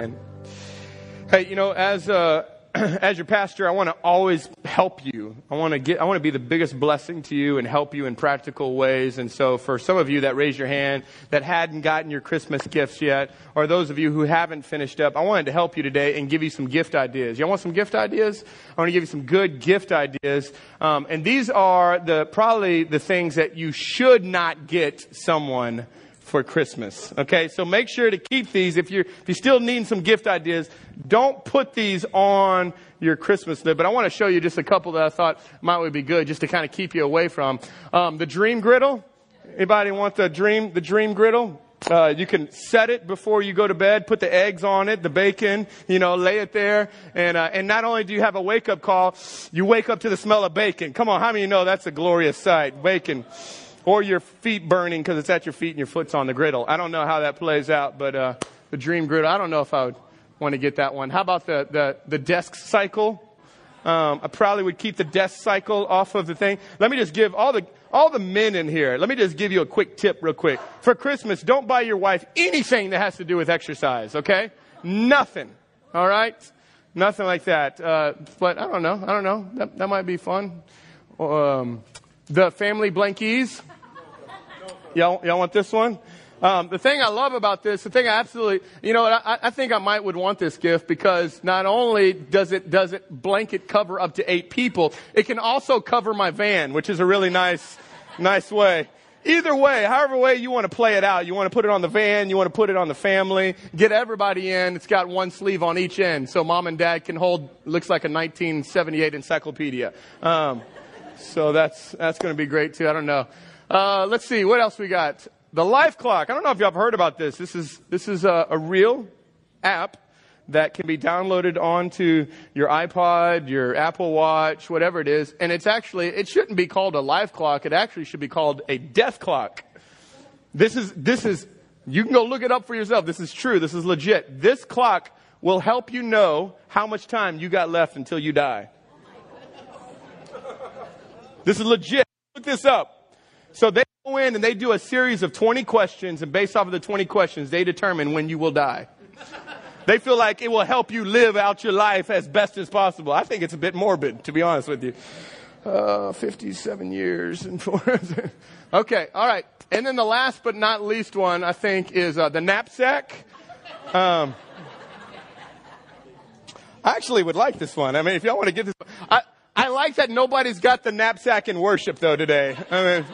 Hey, you know, as uh, as your pastor, I want to always help you. I want to get, I want to be the biggest blessing to you and help you in practical ways. And so, for some of you that raised your hand that hadn't gotten your Christmas gifts yet, or those of you who haven't finished up, I wanted to help you today and give you some gift ideas. Y'all want some gift ideas? I want to give you some good gift ideas. Um, and these are the probably the things that you should not get someone for Christmas. Okay, so make sure to keep these. If you're if you still need some gift ideas, don't put these on your Christmas list. But I want to show you just a couple that I thought might would be good, just to kind of keep you away from um, the dream griddle. Anybody want the dream the dream griddle? Uh, you can set it before you go to bed, put the eggs on it, the bacon, you know, lay it there. And, uh, and not only do you have a wake up call, you wake up to the smell of bacon. Come on, how many you know that's a glorious sight? Bacon or your feet burning because it's at your feet and your foot's on the griddle. I don't know how that plays out, but uh, the dream griddle, I don't know if I would want to get that one. How about the, the, the desk cycle? Um, I probably would keep the desk cycle off of the thing. Let me just give all the, all the men in here, let me just give you a quick tip real quick. For Christmas, don't buy your wife anything that has to do with exercise, okay? Nothing. All right? Nothing like that. Uh, but I don't know. I don't know. That, that might be fun. Um, the family blankies. Y'all, y'all want this one? Um, the thing I love about this, the thing I absolutely, you know, I, I think I might would want this gift because not only does it does it blanket cover up to eight people, it can also cover my van, which is a really nice, nice way. Either way, however way you want to play it out, you want to put it on the van, you want to put it on the family, get everybody in. It's got one sleeve on each end, so mom and dad can hold. Looks like a 1978 encyclopedia. Um, so that's that's going to be great too. I don't know. Uh, let's see what else we got. The Life Clock. I don't know if y'all have heard about this. This is this is a, a real app that can be downloaded onto your iPod, your Apple Watch, whatever it is. And it's actually it shouldn't be called a life clock. It actually should be called a death clock. This is this is you can go look it up for yourself. This is true. This is legit. This clock will help you know how much time you got left until you die. This is legit. Look this up. So they go in and they do a series of 20 questions, and based off of the 20 questions, they determine when you will die. They feel like it will help you live out your life as best as possible. I think it's a bit morbid, to be honest with you. Uh, 57 years and four. okay, all right. And then the last but not least one, I think, is uh, the knapsack. Um, I actually would like this one. I mean, if y'all want to get this, I, I like that nobody's got the knapsack in worship though today. I mean,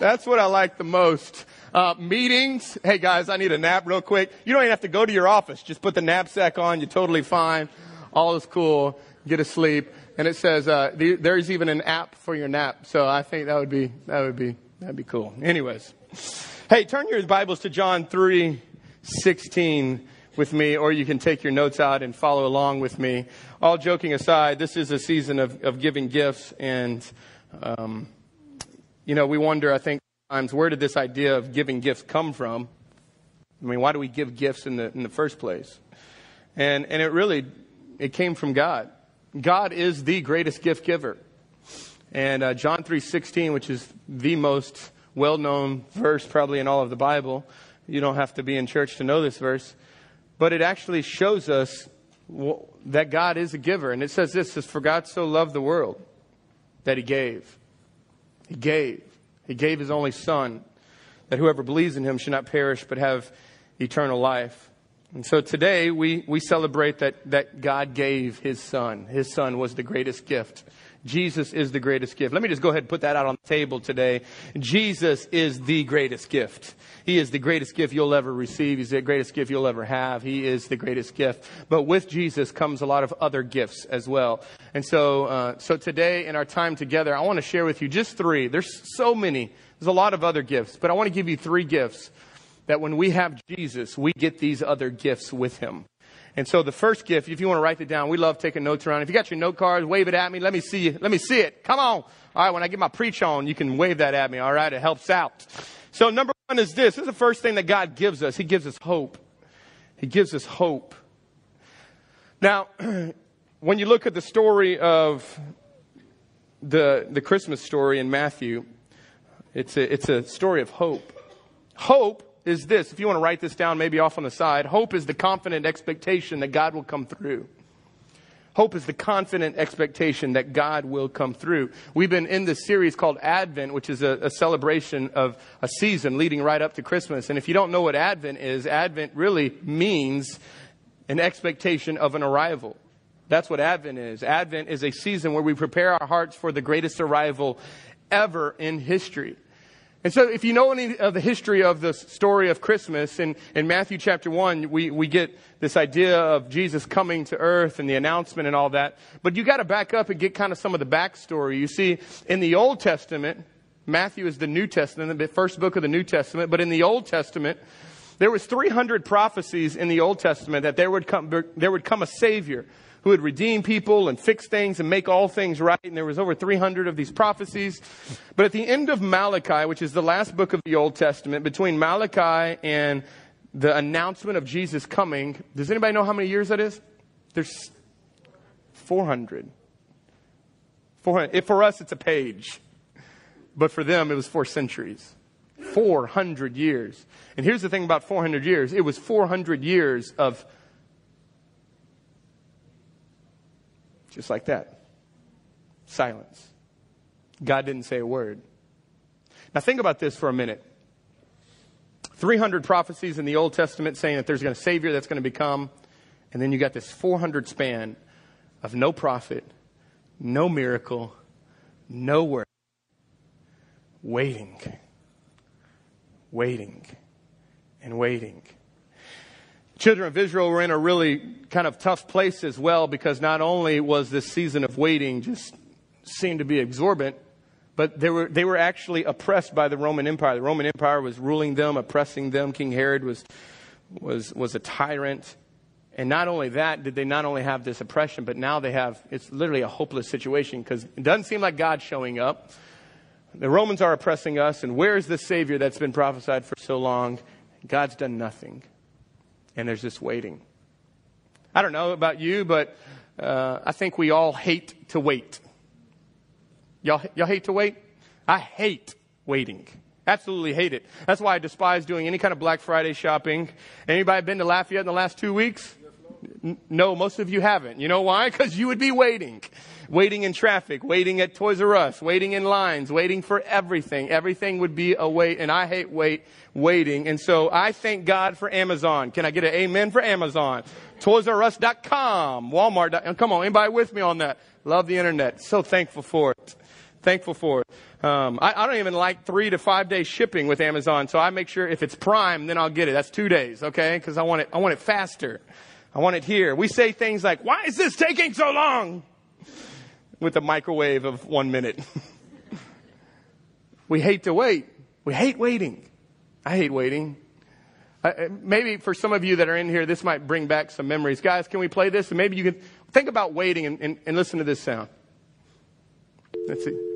that's what I like the most. Uh, meetings. Hey guys, I need a nap real quick. You don't even have to go to your office. Just put the knapsack on. You're totally fine. All is cool. Get a sleep. And it says, uh, the, there's even an app for your nap. So I think that would be, that would be, that'd be cool. Anyways. Hey, turn your Bibles to John three sixteen with me, or you can take your notes out and follow along with me. All joking aside, this is a season of, of giving gifts, and, um, you know, we wonder, I think, sometimes, where did this idea of giving gifts come from? I mean, why do we give gifts in the, in the first place? And, and it really, it came from God. God is the greatest gift giver. And uh, John 3.16, which is the most well-known verse probably in all of the Bible, you don't have to be in church to know this verse, but it actually shows us that God is a giver. And it says this, says, for God so loved the world that he gave. He gave. He gave his only son that whoever believes in him should not perish but have eternal life. And so today we, we celebrate that, that God gave his son. His son was the greatest gift. Jesus is the greatest gift. Let me just go ahead and put that out on the table today. Jesus is the greatest gift. He is the greatest gift you'll ever receive. He's the greatest gift you'll ever have. He is the greatest gift. But with Jesus comes a lot of other gifts as well. And so, uh, so today in our time together, I want to share with you just three. There's so many. There's a lot of other gifts, but I want to give you three gifts that when we have Jesus, we get these other gifts with him. And so the first gift, if you want to write it down, we love taking notes around. If you got your note cards, wave it at me. Let me see you. Let me see it. Come on. All right. When I get my preach on, you can wave that at me. All right. It helps out. So number one is this. This is the first thing that God gives us. He gives us hope. He gives us hope. Now, when you look at the story of the, the Christmas story in Matthew, it's a, it's a story of hope. Hope is this. If you want to write this down, maybe off on the side, hope is the confident expectation that God will come through. Hope is the confident expectation that God will come through. We've been in this series called Advent, which is a, a, celebration of a season leading right up to Christmas. And if you don't know what Advent is, Advent really means an expectation of an arrival. That's what Advent is. Advent is a season where we prepare our hearts for the greatest arrival ever in history. And so, if you know any of the history of the story of Christmas, in, in Matthew chapter 1, we, we get this idea of Jesus coming to earth and the announcement and all that. But you got to back up and get kind of some of the backstory. You see, in the Old Testament, Matthew is the New Testament, the first book of the New Testament, but in the Old Testament, there was 300 prophecies in the Old Testament that there would come, there would come a Savior who would redeem people and fix things and make all things right. And there was over 300 of these prophecies. But at the end of Malachi, which is the last book of the Old Testament, between Malachi and the announcement of Jesus coming, does anybody know how many years that is? There's 400. 400. If for us, it's a page. But for them, it was four centuries. 400 years. And here's the thing about 400 years it was 400 years of Just like that. Silence. God didn't say a word. Now think about this for a minute. 300 prophecies in the Old Testament saying that there's going to a Savior that's going to become, and then you got this 400 span of no prophet, no miracle, no word. Waiting, waiting, and waiting children of Israel were in a really kind of tough place as well because not only was this season of waiting just seemed to be exorbitant, but they were, they were actually oppressed by the Roman Empire. The Roman Empire was ruling them, oppressing them. King Herod was, was, was a tyrant. And not only that, did they not only have this oppression, but now they have, it's literally a hopeless situation because it doesn't seem like God's showing up. The Romans are oppressing us, and where is the Savior that's been prophesied for so long? God's done nothing and there's this waiting. I don't know about you, but uh, I think we all hate to wait. Y'all, y'all hate to wait? I hate waiting. Absolutely hate it. That's why I despise doing any kind of Black Friday shopping. Anybody been to Lafayette in the last two weeks? No, most of you haven't. You know why? Because you would be waiting. Waiting in traffic, waiting at Toys R Us, waiting in lines, waiting for everything. Everything would be a wait, and I hate wait, waiting. And so I thank God for Amazon. Can I get an amen for Amazon? ToysRUs.com, Walmart. Come on, anybody with me on that? Love the internet. So thankful for it. Thankful for it. Um, I, I, don't even like three to five day shipping with Amazon, so I make sure if it's Prime, then I'll get it. That's two days, okay? Because I want it. I want it faster. I want it here. We say things like, why is this taking so long? With a microwave of one minute. we hate to wait. We hate waiting. I hate waiting. Uh, maybe for some of you that are in here, this might bring back some memories. Guys, can we play this? And maybe you can think about waiting and, and, and listen to this sound. Let's see.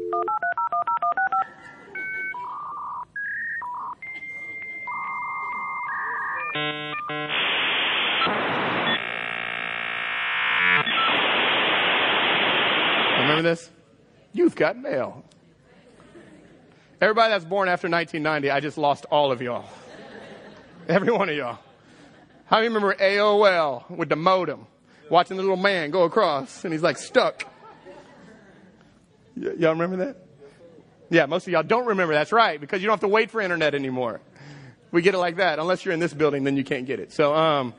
Remember this? You've got mail. Everybody that's born after 1990, I just lost all of y'all. Every one of y'all. How do you remember AOL with the modem? Watching the little man go across and he's like stuck. Y- y'all remember that? Yeah, most of y'all don't remember. That's right, because you don't have to wait for internet anymore. We get it like that. Unless you're in this building, then you can't get it. So, um,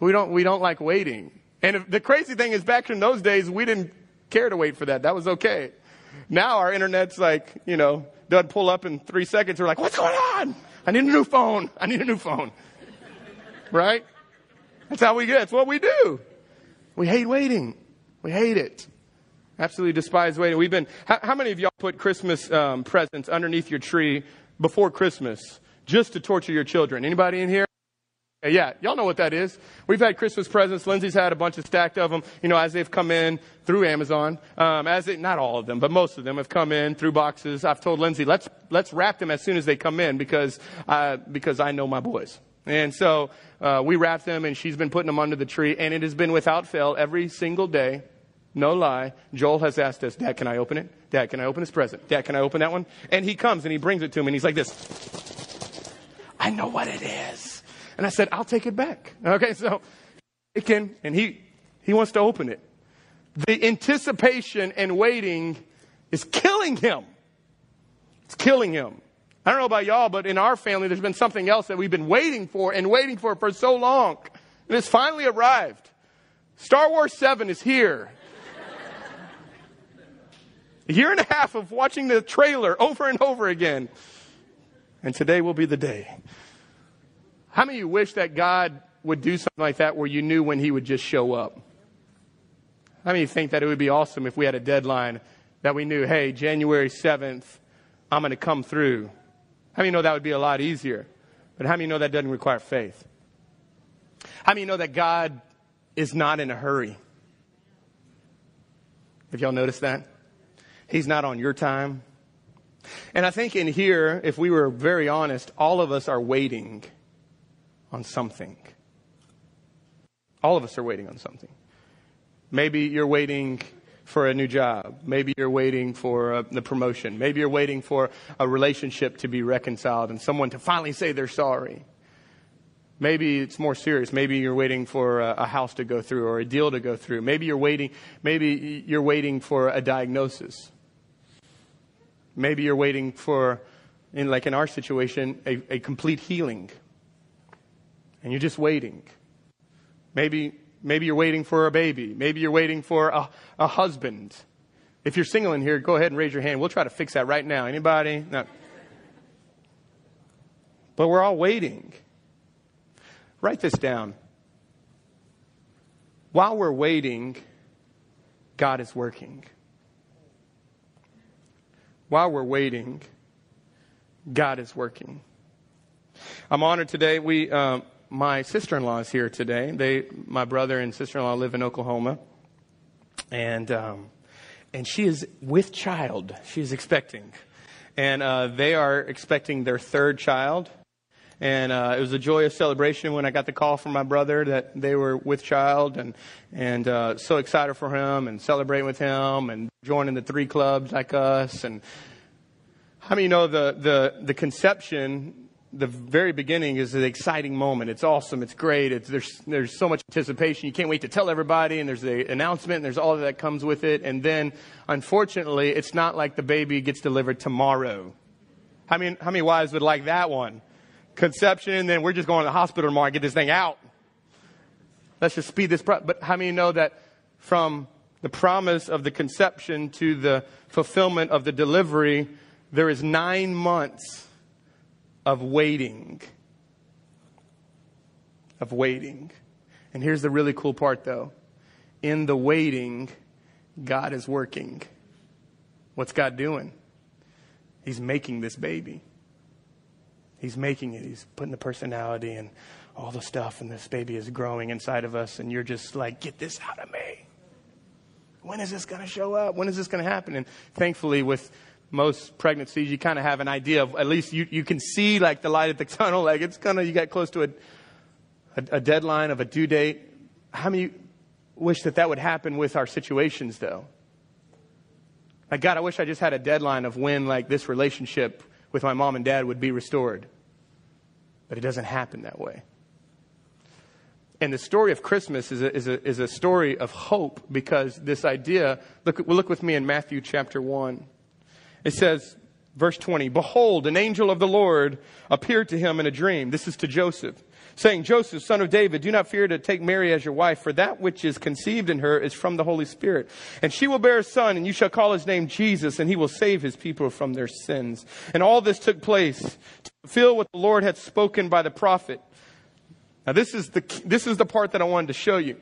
we don't, we don't like waiting. And if, the crazy thing is back in those days, we didn't care to wait for that. That was okay. Now our internet's like, you know, doesn't pull up in three seconds. We're like, what's going on? I need a new phone. I need a new phone. Right? That's how we get. That's what we do. We hate waiting. We hate it. Absolutely despise waiting. We've been. How, how many of y'all put Christmas um, presents underneath your tree before Christmas just to torture your children? Anybody in here? Yeah, y'all know what that is. We've had Christmas presents. Lindsay's had a bunch of stacked of them, you know, as they've come in through Amazon. Um, as it, not all of them, but most of them have come in through boxes. I've told Lindsay, let's, let's wrap them as soon as they come in because, uh, because I know my boys. And so, uh, we wrap them and she's been putting them under the tree and it has been without fail every single day. No lie. Joel has asked us, Dad, can I open it? Dad, can I open this present? Dad, can I open that one? And he comes and he brings it to me and he's like this. I know what it is. And I said, I'll take it back. Okay, so it can, and he, he wants to open it. The anticipation and waiting is killing him. It's killing him. I don't know about y'all, but in our family, there's been something else that we've been waiting for and waiting for for so long. And it's finally arrived. Star Wars 7 is here. a year and a half of watching the trailer over and over again. And today will be the day. How many of you wish that God would do something like that where you knew when He would just show up? How many of you think that it would be awesome if we had a deadline that we knew, hey, January 7th, I'm going to come through? How many know that would be a lot easier? But how many know that doesn't require faith? How many know that God is not in a hurry? Have y'all noticed that? He's not on your time. And I think in here, if we were very honest, all of us are waiting on something. All of us are waiting on something. Maybe you're waiting for a new job. Maybe you're waiting for uh, the promotion. Maybe you're waiting for a relationship to be reconciled and someone to finally say they're sorry. Maybe it's more serious. Maybe you're waiting for a, a house to go through or a deal to go through. Maybe you're waiting, maybe you're waiting for a diagnosis. Maybe you're waiting for, in like in our situation, a, a complete healing. And you're just waiting. Maybe Maybe you're waiting for a baby. Maybe you're waiting for a, a husband. If you're single in here, go ahead and raise your hand. We'll try to fix that right now. Anybody? No. But we're all waiting. Write this down. While we're waiting, God is working. While we're waiting, God is working. I'm honored today. We, um, my sister-in-law is here today. They, my brother and sister-in-law live in Oklahoma, and um, and she is with child. She is expecting, and uh, they are expecting their third child. And uh, it was a joyous celebration when I got the call from my brother that they were with child, and and uh, so excited for him and celebrating with him and joining the three clubs like us. And how many know the the the conception the very beginning is an exciting moment. It's awesome. It's great. It's, there's, there's so much anticipation. You can't wait to tell everybody, and there's the announcement, and there's all that comes with it. And then, unfortunately, it's not like the baby gets delivered tomorrow. How many, how many wives would like that one? Conception, and then we're just going to the hospital tomorrow and get this thing out. Let's just speed this. Pro- but how many know that from the promise of the conception to the fulfillment of the delivery, there is nine months of waiting. Of waiting. And here's the really cool part though. In the waiting, God is working. What's God doing? He's making this baby. He's making it. He's putting the personality and all the stuff, and this baby is growing inside of us, and you're just like, get this out of me. When is this going to show up? When is this going to happen? And thankfully, with most pregnancies, you kind of have an idea of, at least you, you can see like the light at the tunnel, like it's kind of, you get close to a, a, a deadline of a due date. How many wish that that would happen with our situations though? Like, God, I wish I just had a deadline of when like this relationship with my mom and dad would be restored. But it doesn't happen that way. And the story of Christmas is a, is a, is a story of hope because this idea, look, look with me in Matthew chapter 1. It says, verse 20, Behold, an angel of the Lord appeared to him in a dream. This is to Joseph, saying, Joseph, son of David, do not fear to take Mary as your wife, for that which is conceived in her is from the Holy Spirit. And she will bear a son, and you shall call his name Jesus, and he will save his people from their sins. And all this took place to fulfill what the Lord had spoken by the prophet. Now, this is the, this is the part that I wanted to show you.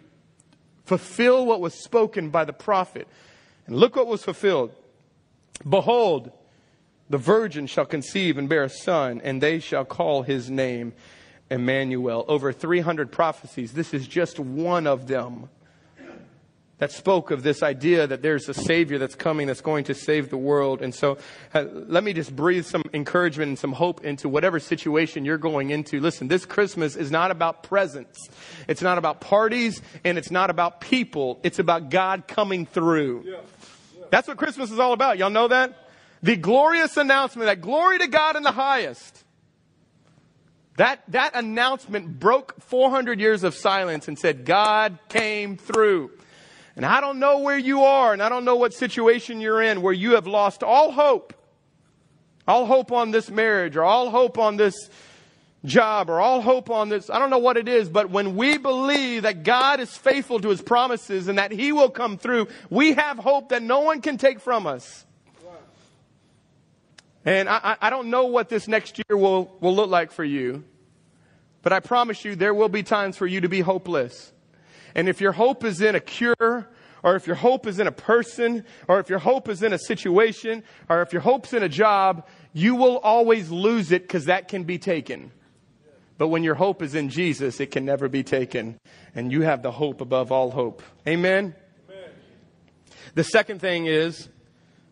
Fulfill what was spoken by the prophet. And look what was fulfilled. Behold, the virgin shall conceive and bear a son, and they shall call his name Emmanuel. Over 300 prophecies. This is just one of them that spoke of this idea that there's a Savior that's coming that's going to save the world. And so uh, let me just breathe some encouragement and some hope into whatever situation you're going into. Listen, this Christmas is not about presents. It's not about parties and it's not about people. It's about God coming through. Yeah. That's what Christmas is all about. Y'all know that? The glorious announcement that glory to God in the highest That, that announcement broke 400 years of silence and said, God came through. And I don't know where you are, and I don't know what situation you're in where you have lost all hope. All hope on this marriage, or all hope on this job, or all hope on this. I don't know what it is, but when we believe that God is faithful to his promises and that he will come through, we have hope that no one can take from us. And I, I don't know what this next year will, will look like for you, but I promise you there will be times for you to be hopeless. And if your hope is in a cure, or if your hope is in a person, or if your hope is in a situation, or if your hope's in a job, you will always lose it because that can be taken. But when your hope is in Jesus, it can never be taken. And you have the hope above all hope. Amen? Amen. The second thing is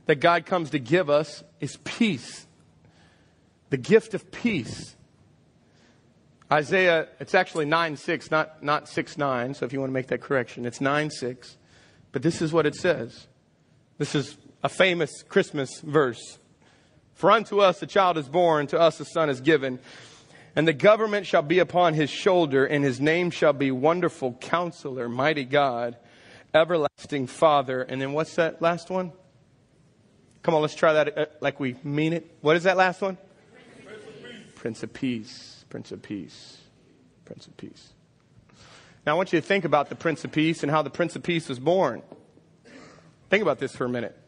that God comes to give us is peace. The gift of peace. Isaiah, it's actually 9 6, not, not 6 9. So if you want to make that correction, it's 9 6. But this is what it says. This is a famous Christmas verse. For unto us a child is born, to us a son is given. And the government shall be upon his shoulder, and his name shall be Wonderful Counselor, Mighty God, Everlasting Father. And then what's that last one? Come on, let's try that uh, like we mean it. What is that last one? Prince of Peace. Prince of Peace. Prince of Peace. Now I want you to think about the Prince of Peace and how the Prince of Peace was born. Think about this for a minute.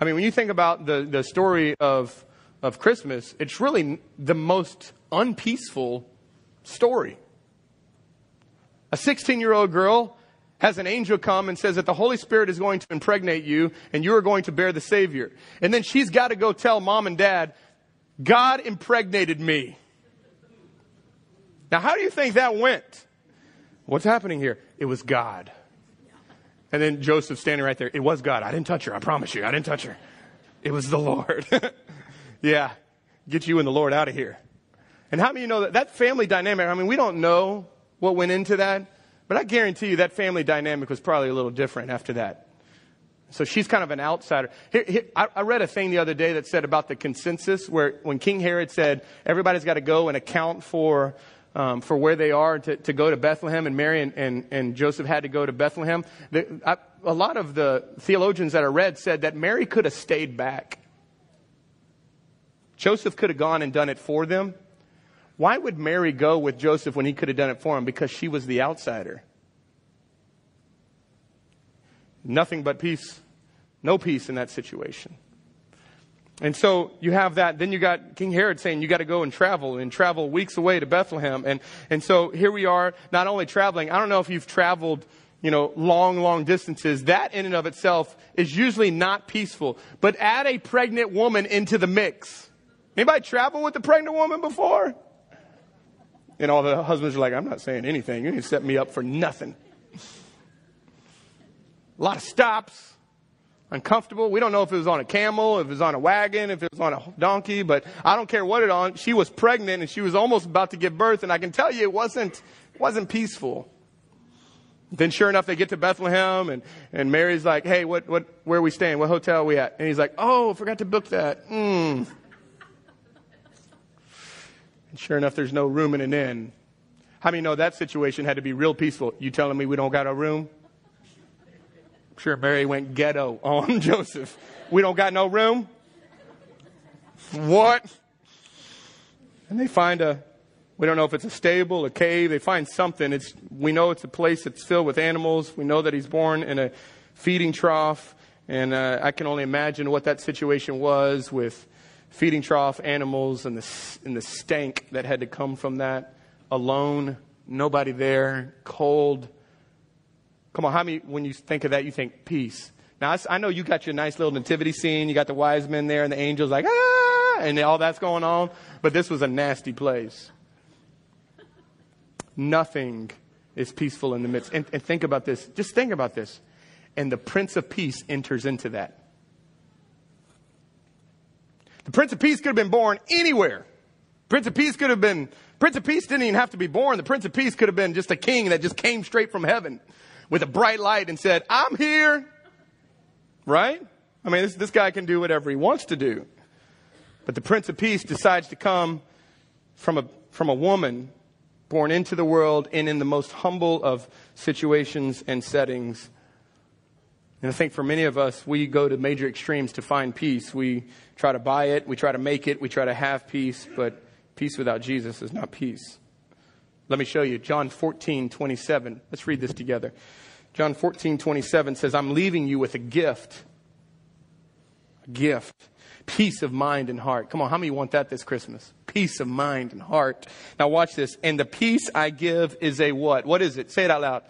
I mean, when you think about the, the story of, of Christmas, it's really the most unpeaceful story. A 16 year old girl has an angel come and says that the Holy Spirit is going to impregnate you and you are going to bear the Savior. And then she's got to go tell mom and dad, God impregnated me. Now, how do you think that went? What's happening here? It was God. And then Joseph standing right there. It was God. I didn't touch her. I promise you. I didn't touch her. It was the Lord. yeah. Get you and the Lord out of here. And how many of you know that that family dynamic? I mean, we don't know what went into that. But I guarantee you that family dynamic was probably a little different after that. So she's kind of an outsider. Here, here, I, I read a thing the other day that said about the consensus, where when King Herod said everybody's got to go and account for um, for where they are to, to go to Bethlehem, and Mary and, and, and Joseph had to go to Bethlehem. The, I, a lot of the theologians that I read said that Mary could have stayed back. Joseph could have gone and done it for them, why would Mary go with Joseph when he could have done it for him? Because she was the outsider. Nothing but peace, no peace in that situation. And so you have that. Then you got King Herod saying you got to go and travel and travel weeks away to Bethlehem. And, and so here we are, not only traveling. I don't know if you've traveled, you know, long, long distances. That in and of itself is usually not peaceful. But add a pregnant woman into the mix. Anybody travel with a pregnant woman before? And all the husbands are like, I'm not saying anything. You can set me up for nothing. A lot of stops. Uncomfortable. We don't know if it was on a camel, if it was on a wagon, if it was on a donkey, but I don't care what it on. She was pregnant and she was almost about to give birth, and I can tell you it wasn't, wasn't peaceful. Then sure enough, they get to Bethlehem and, and Mary's like, hey, what, what, where are we staying? What hotel are we at? And he's like, oh, forgot to book that. Hmm. And sure enough, there's no room in an inn. How many know that situation had to be real peaceful? You telling me we don't got a room? Sure, Mary went ghetto on Joseph. We don't got no room? What? And they find a, we don't know if it's a stable, a cave. They find something. It's, we know it's a place that's filled with animals. We know that he's born in a feeding trough. And uh, I can only imagine what that situation was with feeding trough animals and the, and the stank that had to come from that. Alone, nobody there, cold. Come on, how many, when you think of that, you think peace? Now, I, I know you got your nice little nativity scene. You got the wise men there and the angels like, ah, and all that's going on. But this was a nasty place. Nothing is peaceful in the midst. And, and think about this. Just think about this. And the Prince of Peace enters into that. The Prince of Peace could have been born anywhere. Prince of Peace could have been, Prince of Peace didn't even have to be born. The Prince of Peace could have been just a king that just came straight from heaven with a bright light and said, I'm here. Right? I mean, this, this guy can do whatever he wants to do. But the Prince of Peace decides to come from a, from a woman born into the world and in the most humble of situations and settings. And I think for many of us, we go to major extremes to find peace. We try to buy it, we try to make it, we try to have peace, but peace without Jesus is not peace. Let me show you. John 14, 27. Let's read this together. John 14, 27 says, I'm leaving you with a gift. A gift. Peace of mind and heart. Come on, how many want that this Christmas? Peace of mind and heart. Now watch this. And the peace I give is a what? What is it? Say it out loud.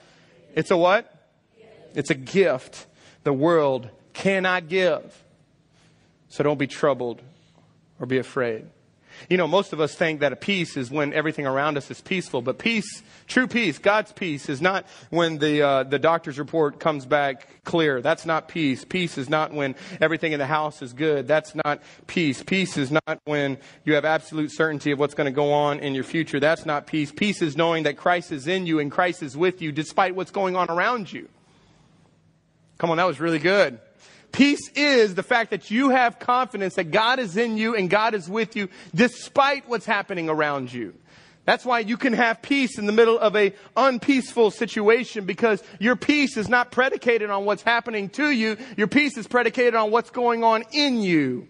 It's a what? It's a gift the world cannot give. So don't be troubled or be afraid. You know, most of us think that a peace is when everything around us is peaceful, but peace, true peace, God's peace, is not when the uh, the doctor's report comes back clear. That's not peace. Peace is not when everything in the house is good. That's not peace. Peace is not when you have absolute certainty of what's going to go on in your future. That's not peace. Peace is knowing that Christ is in you and Christ is with you despite what's going on around you. Come on, that was really good. Peace is the fact that you have confidence that God is in you and God is with you despite what's happening around you. That's why you can have peace in the middle of a unpeaceful situation because your peace is not predicated on what's happening to you. Your peace is predicated on what's going on in you.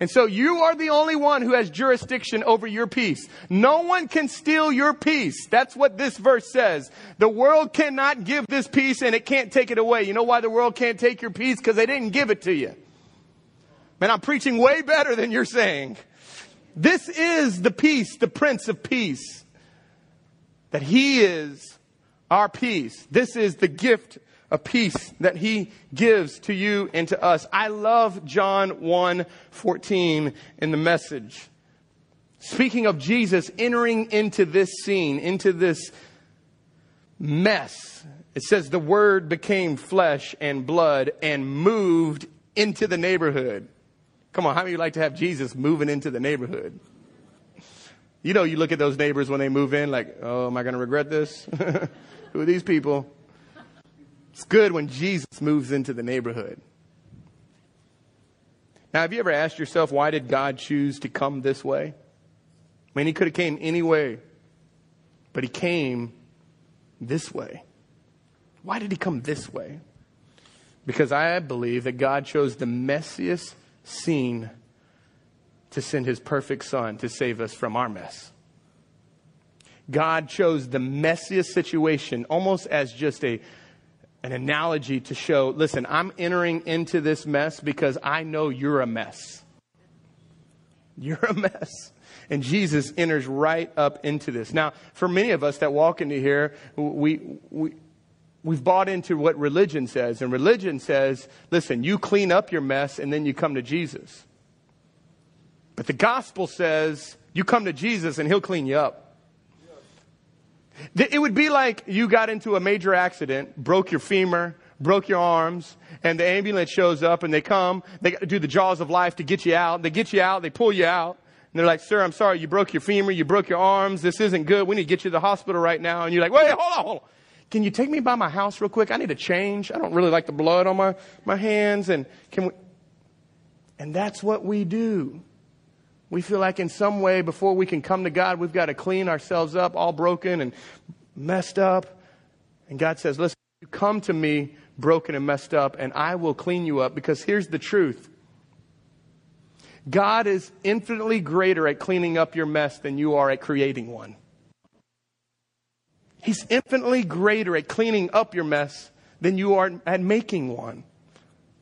And so you are the only one who has jurisdiction over your peace. No one can steal your peace. That's what this verse says. The world cannot give this peace and it can't take it away. You know why the world can't take your peace? Because they didn't give it to you. Man, I'm preaching way better than you're saying. This is the peace, the Prince of Peace. That He is our peace. This is the gift a peace that he gives to you and to us. I love John 1 14 in the message. Speaking of Jesus entering into this scene, into this mess, it says the word became flesh and blood and moved into the neighborhood. Come on, how many you like to have Jesus moving into the neighborhood? You know, you look at those neighbors when they move in, like, oh, am I going to regret this? Who are these people? It's good when Jesus moves into the neighborhood. Now, have you ever asked yourself, why did God choose to come this way? I mean, he could have came any way, but he came this way. Why did he come this way? Because I believe that God chose the messiest scene to send his perfect son to save us from our mess. God chose the messiest situation almost as just a an analogy to show listen, I'm entering into this mess because I know you're a mess. You're a mess. And Jesus enters right up into this. Now, for many of us that walk into here, we, we, we've bought into what religion says. And religion says, listen, you clean up your mess and then you come to Jesus. But the gospel says, you come to Jesus and he'll clean you up. It would be like you got into a major accident, broke your femur, broke your arms, and the ambulance shows up and they come, they do the jaws of life to get you out. They get you out, they pull you out, and they're like, sir, I'm sorry, you broke your femur, you broke your arms, this isn't good, we need to get you to the hospital right now. And you're like, wait, hold on, hold on. Can you take me by my house real quick? I need a change. I don't really like the blood on my, my hands, and can we? And that's what we do. We feel like in some way before we can come to God, we've got to clean ourselves up, all broken and messed up. And God says, listen, you come to me broken and messed up, and I will clean you up because here's the truth. God is infinitely greater at cleaning up your mess than you are at creating one. He's infinitely greater at cleaning up your mess than you are at making one.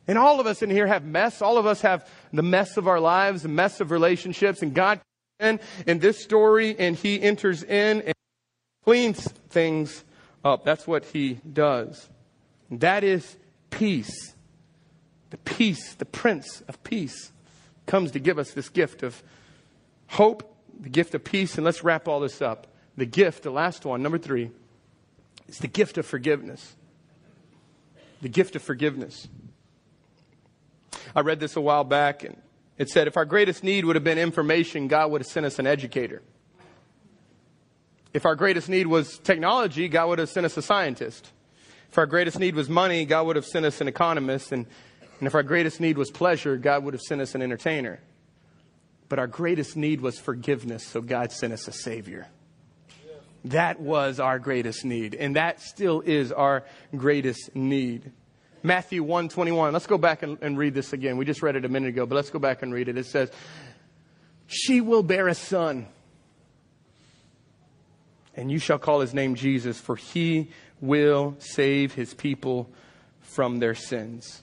And all of us in here have mess. All of us have the mess of our lives, the mess of relationships. And God in, in this story and he enters in and cleans things up. That's what he does. And that is peace. The peace, the Prince of Peace, comes to give us this gift of hope, the gift of peace. And let's wrap all this up. The gift, the last one, number three, is the gift of forgiveness. The gift of forgiveness. I read this a while back, and it said if our greatest need would have been information, God would have sent us an educator. If our greatest need was technology, God would have sent us a scientist. If our greatest need was money, God would have sent us an economist. And, and if our greatest need was pleasure, God would have sent us an entertainer. But our greatest need was forgiveness, so God sent us a Savior. That was our greatest need, and that still is our greatest need. Matthew 121. Let's go back and, and, read this again. We just read it a minute ago, but let's go back and read it. It says, She will bear a son, and you shall call his name Jesus, for he will save his people from their sins.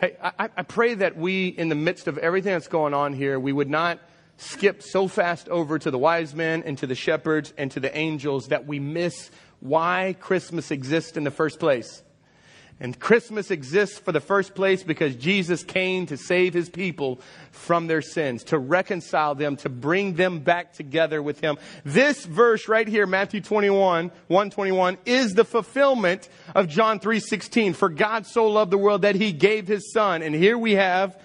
Hey, I, I pray that we, in the midst of everything that's going on here, we would not skip so fast over to the wise men and to the shepherds and to the angels that we miss why Christmas exists in the first place. And Christmas exists for the first place because Jesus came to save his people from their sins, to reconcile them, to bring them back together with him. This verse right here, Matthew 21, 121, is the fulfillment of John 3:16. For God so loved the world that he gave his son. And here we have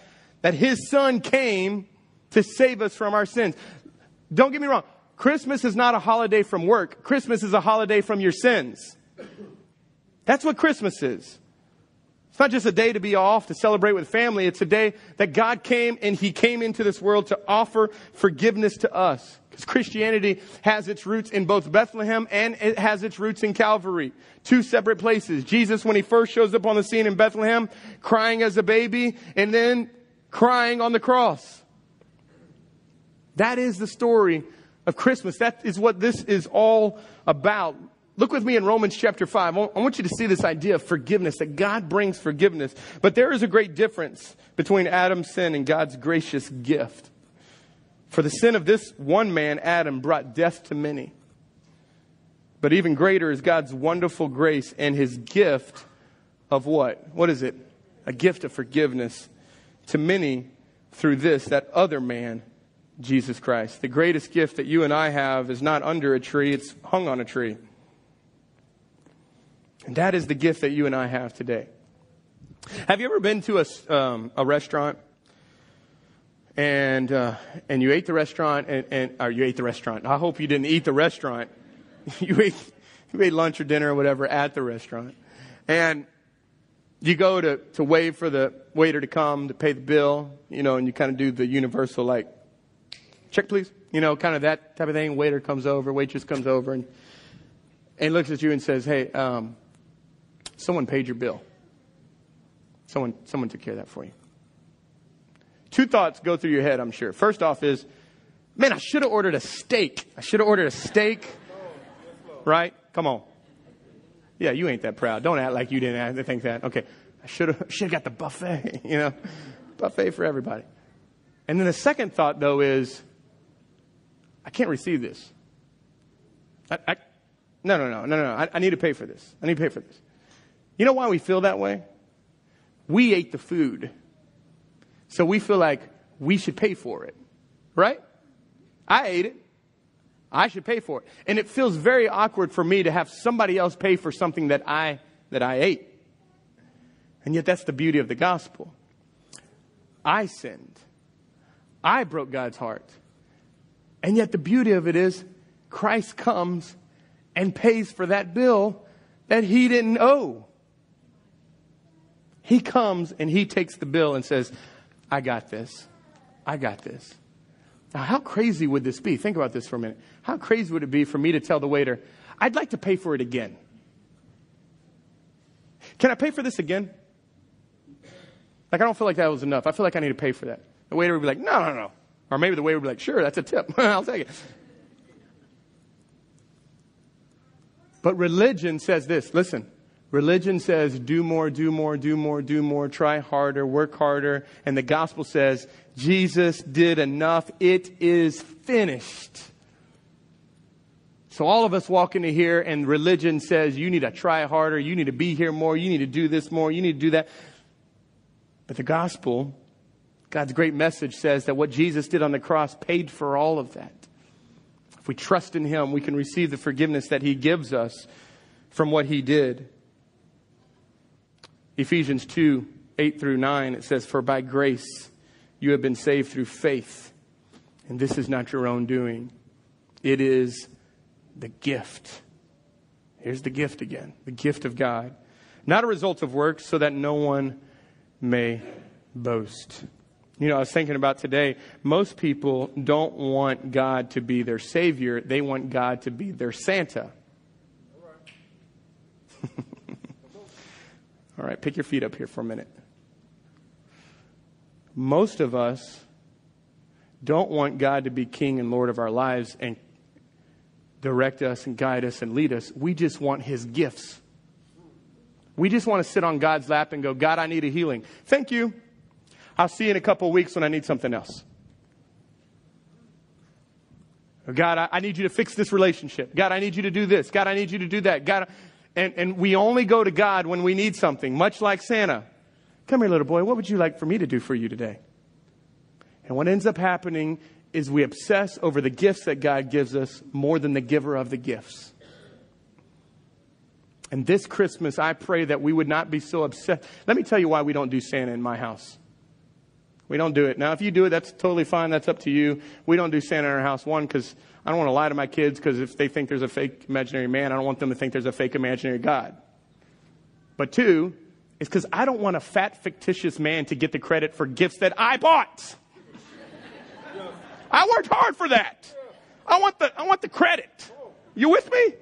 that his son came to save us from our sins. Don't get me wrong. Christmas is not a holiday from work. Christmas is a holiday from your sins. That's what Christmas is. It's not just a day to be off to celebrate with family. It's a day that God came and He came into this world to offer forgiveness to us. Because Christianity has its roots in both Bethlehem and it has its roots in Calvary. Two separate places. Jesus, when He first shows up on the scene in Bethlehem, crying as a baby and then crying on the cross. That is the story of Christmas. That is what this is all about. Look with me in Romans chapter 5. I want you to see this idea of forgiveness, that God brings forgiveness. But there is a great difference between Adam's sin and God's gracious gift. For the sin of this one man, Adam, brought death to many. But even greater is God's wonderful grace and his gift of what? What is it? A gift of forgiveness to many through this, that other man, Jesus Christ. The greatest gift that you and I have is not under a tree, it's hung on a tree. And that is the gift that you and I have today. Have you ever been to a, um, a restaurant and, uh, and you ate the restaurant and, and, or you ate the restaurant. I hope you didn't eat the restaurant. you ate, you ate lunch or dinner or whatever at the restaurant. And you go to, to wait for the waiter to come to pay the bill, you know, and you kind of do the universal like, check please, you know, kind of that type of thing. Waiter comes over, waitress comes over and, and looks at you and says, hey, um, Someone paid your bill. Someone, someone took care of that for you. Two thoughts go through your head, I'm sure. First off is, man, I should have ordered a steak. I should have ordered a steak. Right? Come on. Yeah, you ain't that proud. Don't act like you didn't think that. Okay. I should have should have got the buffet, you know. Buffet for everybody. And then the second thought though is I can't receive this. I, I no, no, no, no, no. I, I need to pay for this. I need to pay for this. You know why we feel that way? We ate the food. So we feel like we should pay for it. Right? I ate it. I should pay for it. And it feels very awkward for me to have somebody else pay for something that I that I ate. And yet that's the beauty of the gospel. I sinned. I broke God's heart. And yet the beauty of it is Christ comes and pays for that bill that he didn't owe. He comes and he takes the bill and says, I got this. I got this. Now, how crazy would this be? Think about this for a minute. How crazy would it be for me to tell the waiter, I'd like to pay for it again? Can I pay for this again? Like, I don't feel like that was enough. I feel like I need to pay for that. The waiter would be like, no, no, no. Or maybe the waiter would be like, sure, that's a tip. I'll take it. But religion says this listen, Religion says, do more, do more, do more, do more, try harder, work harder. And the gospel says, Jesus did enough. It is finished. So all of us walk into here and religion says, you need to try harder, you need to be here more, you need to do this more, you need to do that. But the gospel, God's great message says that what Jesus did on the cross paid for all of that. If we trust in Him, we can receive the forgiveness that He gives us from what He did. Ephesians 2 8 through 9, it says, For by grace you have been saved through faith. And this is not your own doing, it is the gift. Here's the gift again the gift of God. Not a result of works, so that no one may boast. You know, I was thinking about today, most people don't want God to be their Savior, they want God to be their Santa. All right, pick your feet up here for a minute. Most of us don't want God to be King and Lord of our lives and direct us and guide us and lead us. We just want His gifts. We just want to sit on God's lap and go, God, I need a healing. Thank you. I'll see you in a couple weeks when I need something else. God, I, I, need you to fix this relationship. God, I need you to do this. God, I need you to do that. God, and, and we only go to God when we need something, much like Santa. Come here, little boy. What would you like for me to do for you today? And what ends up happening is we obsess over the gifts that God gives us more than the giver of the gifts. And this Christmas, I pray that we would not be so obsessed. Let me tell you why we don't do Santa in my house. We don't do it. Now, if you do it, that's totally fine. That's up to you. We don't do Santa in our house. One, because I don't want to lie to my kids, because if they think there's a fake imaginary man, I don't want them to think there's a fake imaginary God. But two, is because I don't want a fat, fictitious man to get the credit for gifts that I bought. I worked hard for that. I want the, I want the credit. You with me?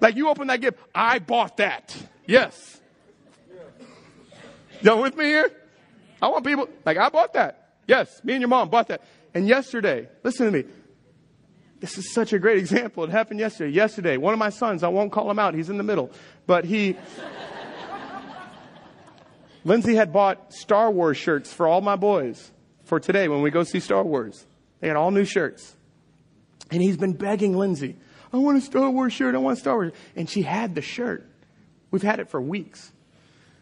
Like you open that gift, I bought that. Yes. Y'all with me here? I want people, like, I bought that. Yes, me and your mom bought that. And yesterday, listen to me. This is such a great example. It happened yesterday. Yesterday, one of my sons, I won't call him out, he's in the middle, but he, Lindsay had bought Star Wars shirts for all my boys for today when we go see Star Wars. They had all new shirts. And he's been begging Lindsay, I want a Star Wars shirt, I want a Star Wars. And she had the shirt. We've had it for weeks.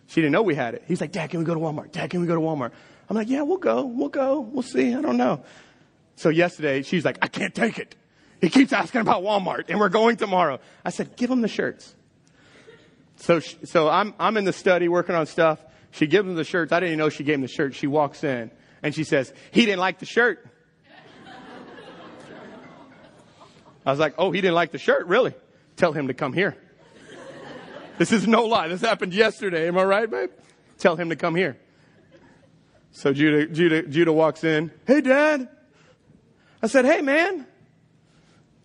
She didn't know we had it. He's like, Dad, can we go to Walmart? Dad, can we go to Walmart? I'm like, yeah, we'll go. We'll go. We'll see. I don't know. So yesterday, she's like, I can't take it. He keeps asking about Walmart and we're going tomorrow. I said, give him the shirts. So, so I'm, I'm in the study working on stuff. She gives him the shirts. I didn't even know she gave him the shirt. She walks in and she says, he didn't like the shirt. I was like, oh, he didn't like the shirt? Really? Tell him to come here. This is no lie. This happened yesterday. Am I right, babe? Tell him to come here. So Judah, Judah, Judah walks in. Hey, dad. I said, hey, man.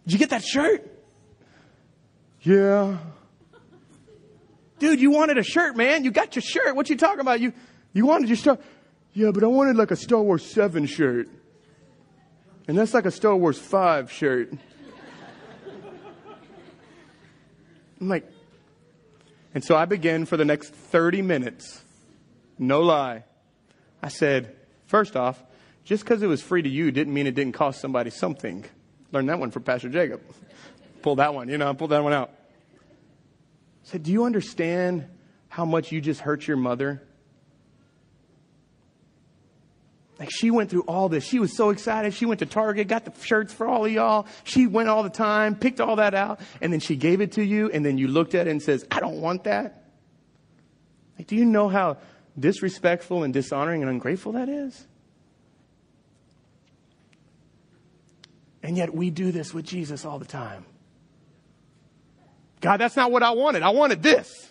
Did you get that shirt? Yeah. Dude, you wanted a shirt, man. You got your shirt. What you talking about? You, you wanted your Star. Yeah, but I wanted like a Star Wars 7 shirt. And that's like a Star Wars 5 shirt. I'm like, and so I began for the next 30 minutes. No lie. I said, first off, just because it was free to you didn't mean it didn't cost somebody something. Learned that one from Pastor Jacob. Pull that one, you know, pull that one out. I said, do you understand how much you just hurt your mother? Like she went through all this. She was so excited. She went to Target, got the shirts for all of y'all. She went all the time, picked all that out, and then she gave it to you, and then you looked at it and says, I don't want that. Like, do you know how disrespectful and dishonoring and ungrateful that is? And yet we do this with Jesus all the time. God, that's not what I wanted. I wanted this.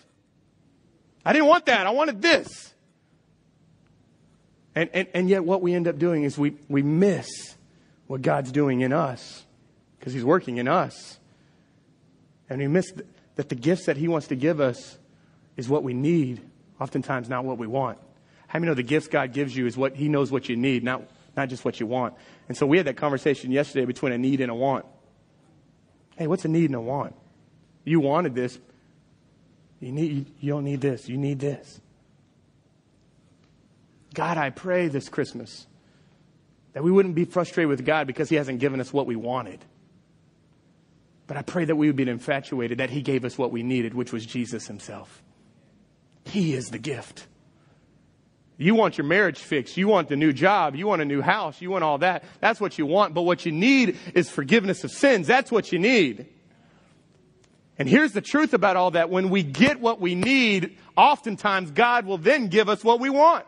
I didn't want that. I wanted this. And, and, and yet, what we end up doing is we, we miss what God's doing in us because He's working in us. And we miss th- that the gifts that He wants to give us is what we need, oftentimes not what we want. How many know the gifts God gives you is what He knows what you need, not, not just what you want? And so we had that conversation yesterday between a need and a want. Hey, what's a need and a want? You wanted this. You need, you don't need this. You need this. God, I pray this Christmas that we wouldn't be frustrated with God because He hasn't given us what we wanted. But I pray that we would be infatuated that He gave us what we needed, which was Jesus Himself. He is the gift. You want your marriage fixed. You want the new job. You want a new house. You want all that. That's what you want. But what you need is forgiveness of sins. That's what you need. And here's the truth about all that. When we get what we need, oftentimes God will then give us what we want.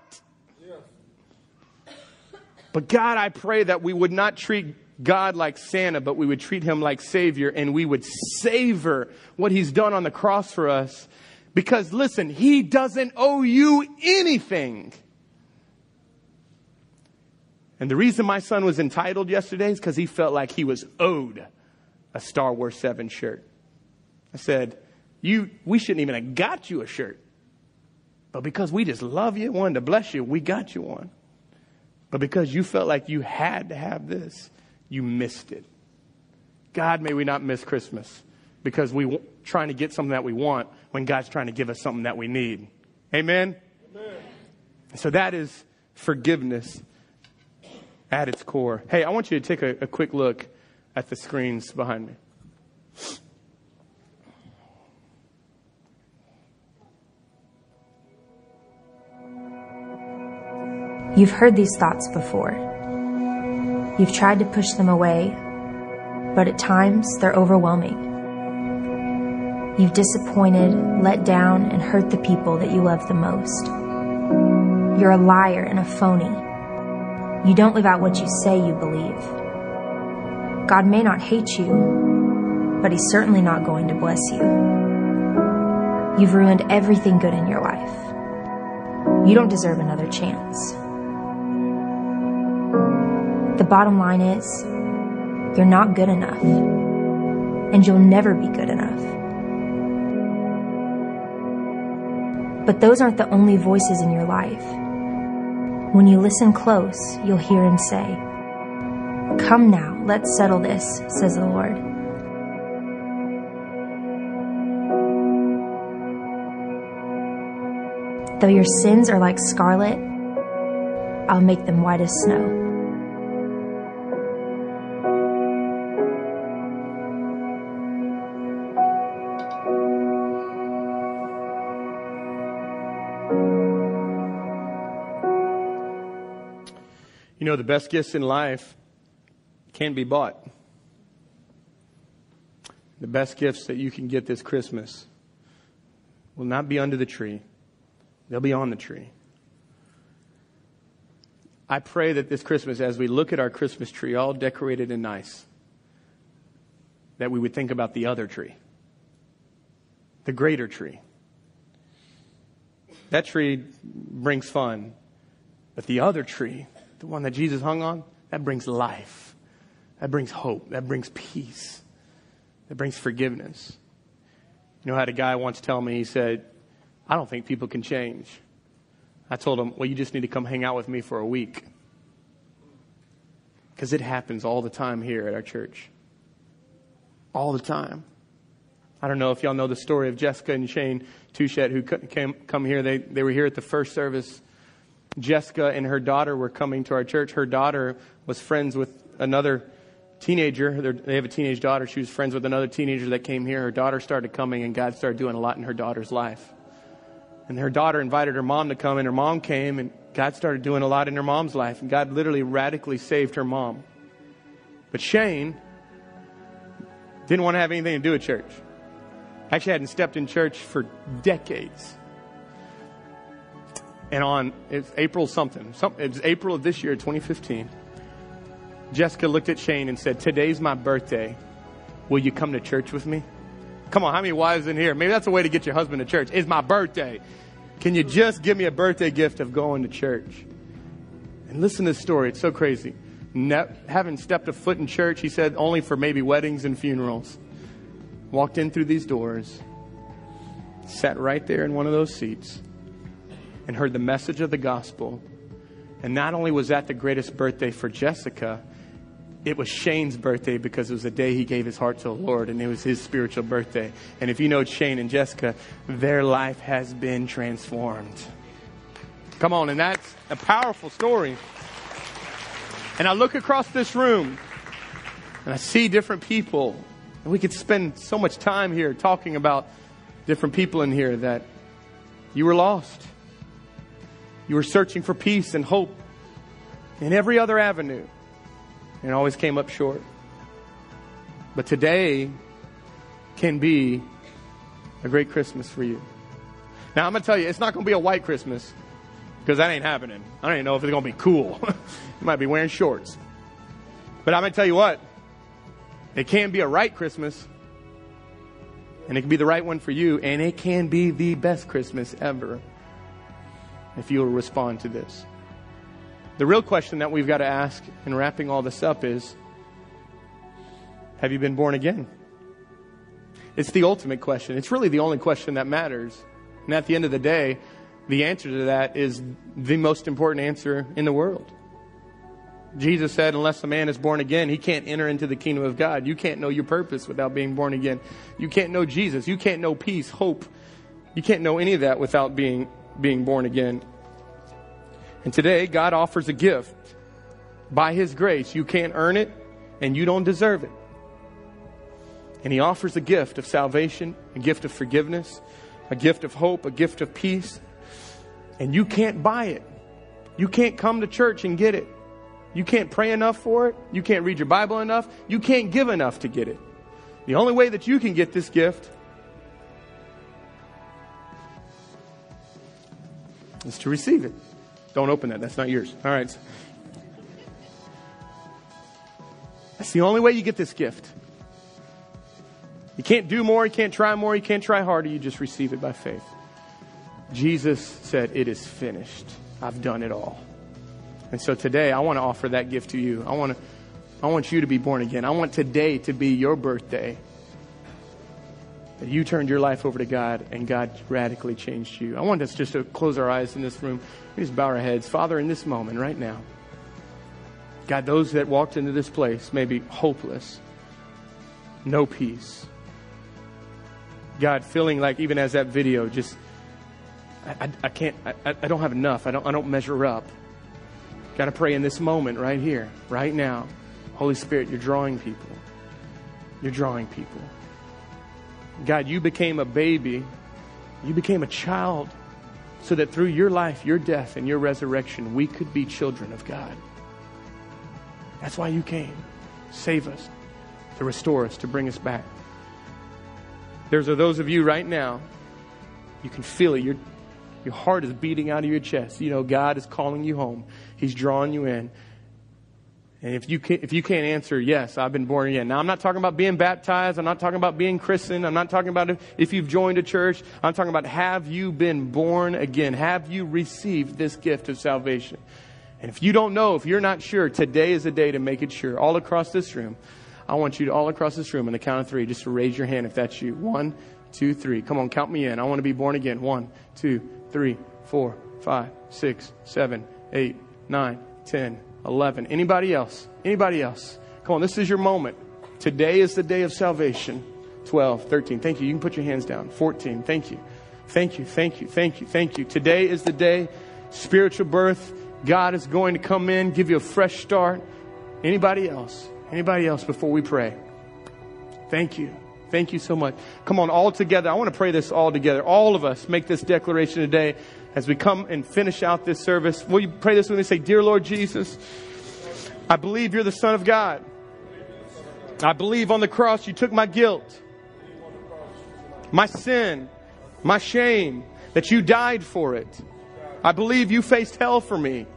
But God, I pray that we would not treat God like Santa, but we would treat him like Savior and we would savor what he's done on the cross for us. Because listen, he doesn't owe you anything. And the reason my son was entitled yesterday is because he felt like he was owed a Star Wars 7 shirt. I said, you, we shouldn't even have got you a shirt. But because we just love you, wanted to bless you, we got you one. But because you felt like you had to have this, you missed it. God, may we not miss Christmas because we w- trying to get something that we want when God's trying to give us something that we need. Amen. Amen. So that is forgiveness at its core. Hey, I want you to take a, a quick look at the screens behind me. You've heard these thoughts before. You've tried to push them away, but at times they're overwhelming. You've disappointed, let down, and hurt the people that you love the most. You're a liar and a phony. You don't live out what you say you believe. God may not hate you, but He's certainly not going to bless you. You've ruined everything good in your life. You don't deserve another chance. The bottom line is, you're not good enough. And you'll never be good enough. But those aren't the only voices in your life. When you listen close, you'll hear him say, Come now, let's settle this, says the Lord. Though your sins are like scarlet, I'll make them white as snow. Know, the best gifts in life can be bought. The best gifts that you can get this Christmas will not be under the tree, they'll be on the tree. I pray that this Christmas, as we look at our Christmas tree, all decorated and nice, that we would think about the other tree, the greater tree. That tree brings fun, but the other tree, the one that Jesus hung on, that brings life. That brings hope. That brings peace. That brings forgiveness. You know, I had a guy once tell me, he said, I don't think people can change. I told him, well, you just need to come hang out with me for a week. Because it happens all the time here at our church. All the time. I don't know if y'all know the story of Jessica and Shane Touchette who came come here. They, they were here at the first service Jessica and her daughter were coming to our church. Her daughter was friends with another teenager. They have a teenage daughter. She was friends with another teenager that came here. Her daughter started coming, and God started doing a lot in her daughter's life. And her daughter invited her mom to come, and her mom came, and God started doing a lot in her mom's life. And God literally radically saved her mom. But Shane didn't want to have anything to do with church. Actually, hadn't stepped in church for decades. And on it's April something, some, it was April of this year, 2015. Jessica looked at Shane and said, Today's my birthday. Will you come to church with me? Come on, how many wives in here? Maybe that's a way to get your husband to church. It's my birthday. Can you just give me a birthday gift of going to church? And listen to this story. It's so crazy. Ne- having stepped a foot in church, he said, only for maybe weddings and funerals. Walked in through these doors, sat right there in one of those seats and heard the message of the gospel. And not only was that the greatest birthday for Jessica, it was Shane's birthday because it was the day he gave his heart to the Lord and it was his spiritual birthday. And if you know Shane and Jessica, their life has been transformed. Come on, and that's a powerful story. And I look across this room and I see different people. And we could spend so much time here talking about different people in here that you were lost. You were searching for peace and hope in every other avenue and always came up short. But today can be a great Christmas for you. Now, I'm going to tell you, it's not going to be a white Christmas because that ain't happening. I don't even know if it's going to be cool. you might be wearing shorts. But I'm going to tell you what, it can be a right Christmas, and it can be the right one for you, and it can be the best Christmas ever if you will respond to this. The real question that we've got to ask in wrapping all this up is Have you been born again? It's the ultimate question. It's really the only question that matters. And at the end of the day, the answer to that is the most important answer in the world. Jesus said, unless a man is born again, he can't enter into the kingdom of God. You can't know your purpose without being born again. You can't know Jesus. You can't know peace, hope. You can't know any of that without being, being born again. And today, God offers a gift by His grace. You can't earn it, and you don't deserve it. And He offers a gift of salvation, a gift of forgiveness, a gift of hope, a gift of peace. And you can't buy it. You can't come to church and get it. You can't pray enough for it. You can't read your Bible enough. You can't give enough to get it. The only way that you can get this gift is to receive it. Don't open that. That's not yours. All right. That's the only way you get this gift. You can't do more, you can't try more, you can't try harder, you just receive it by faith. Jesus said, It is finished. I've done it all. And so today I want to offer that gift to you. I want to I want you to be born again. I want today to be your birthday. You turned your life over to God and God radically changed you. I want us just to close our eyes in this room. We just bow our heads. Father, in this moment, right now, God, those that walked into this place may be hopeless, no peace. God, feeling like even as that video, just I, I, I can't, I, I don't have enough. I don't, I don't measure up. Got to pray in this moment right here, right now. Holy Spirit, you're drawing people. You're drawing people. God, you became a baby. You became a child so that through your life, your death, and your resurrection, we could be children of God. That's why you came. Save us, to restore us, to bring us back. There's those of you right now, you can feel it. Your, your heart is beating out of your chest. You know, God is calling you home. He's drawing you in. And if you, can, if you can't answer, yes, I've been born again. Now, I'm not talking about being baptized. I'm not talking about being christened. I'm not talking about if, you've joined a church. I'm talking about have you been born again? Have you received this gift of salvation? And if you don't know, if you're not sure, today is the day to make it sure. All across this room, I want you to, all across this room, on the count of three, just to raise your hand if that's you. One, two, three. Come on, count me in. I want to be born again. One, two, three, four, five, six, seven, eight, nine, ten. 10, 11. Anybody else? Anybody else? Come on, this is your moment. Today is the day of salvation. 12, 13. Thank you. You can put your hands down. 14. Thank you. Thank you. Thank you. Thank you. Thank you. Today is the day. Spiritual birth. God is going to come in, give you a fresh start. Anybody else? Anybody else before we pray? Thank you. Thank you so much. Come on, all together. I want to pray this all together. All of us make this declaration today as we come and finish out this service, will you pray this with me? Say, Dear Lord Jesus, I believe you're the Son of God. I believe on the cross you took my guilt, my sin, my shame, that you died for it. I believe you faced hell for me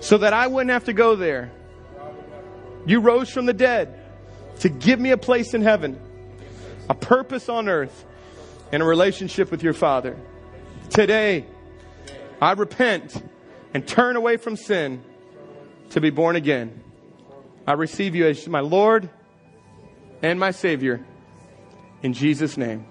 so that I wouldn't have to go there. You rose from the dead to give me a place in heaven, a purpose on earth, and a relationship with your Father. Today, I repent and turn away from sin to be born again. I receive you as my Lord and my Savior. In Jesus' name.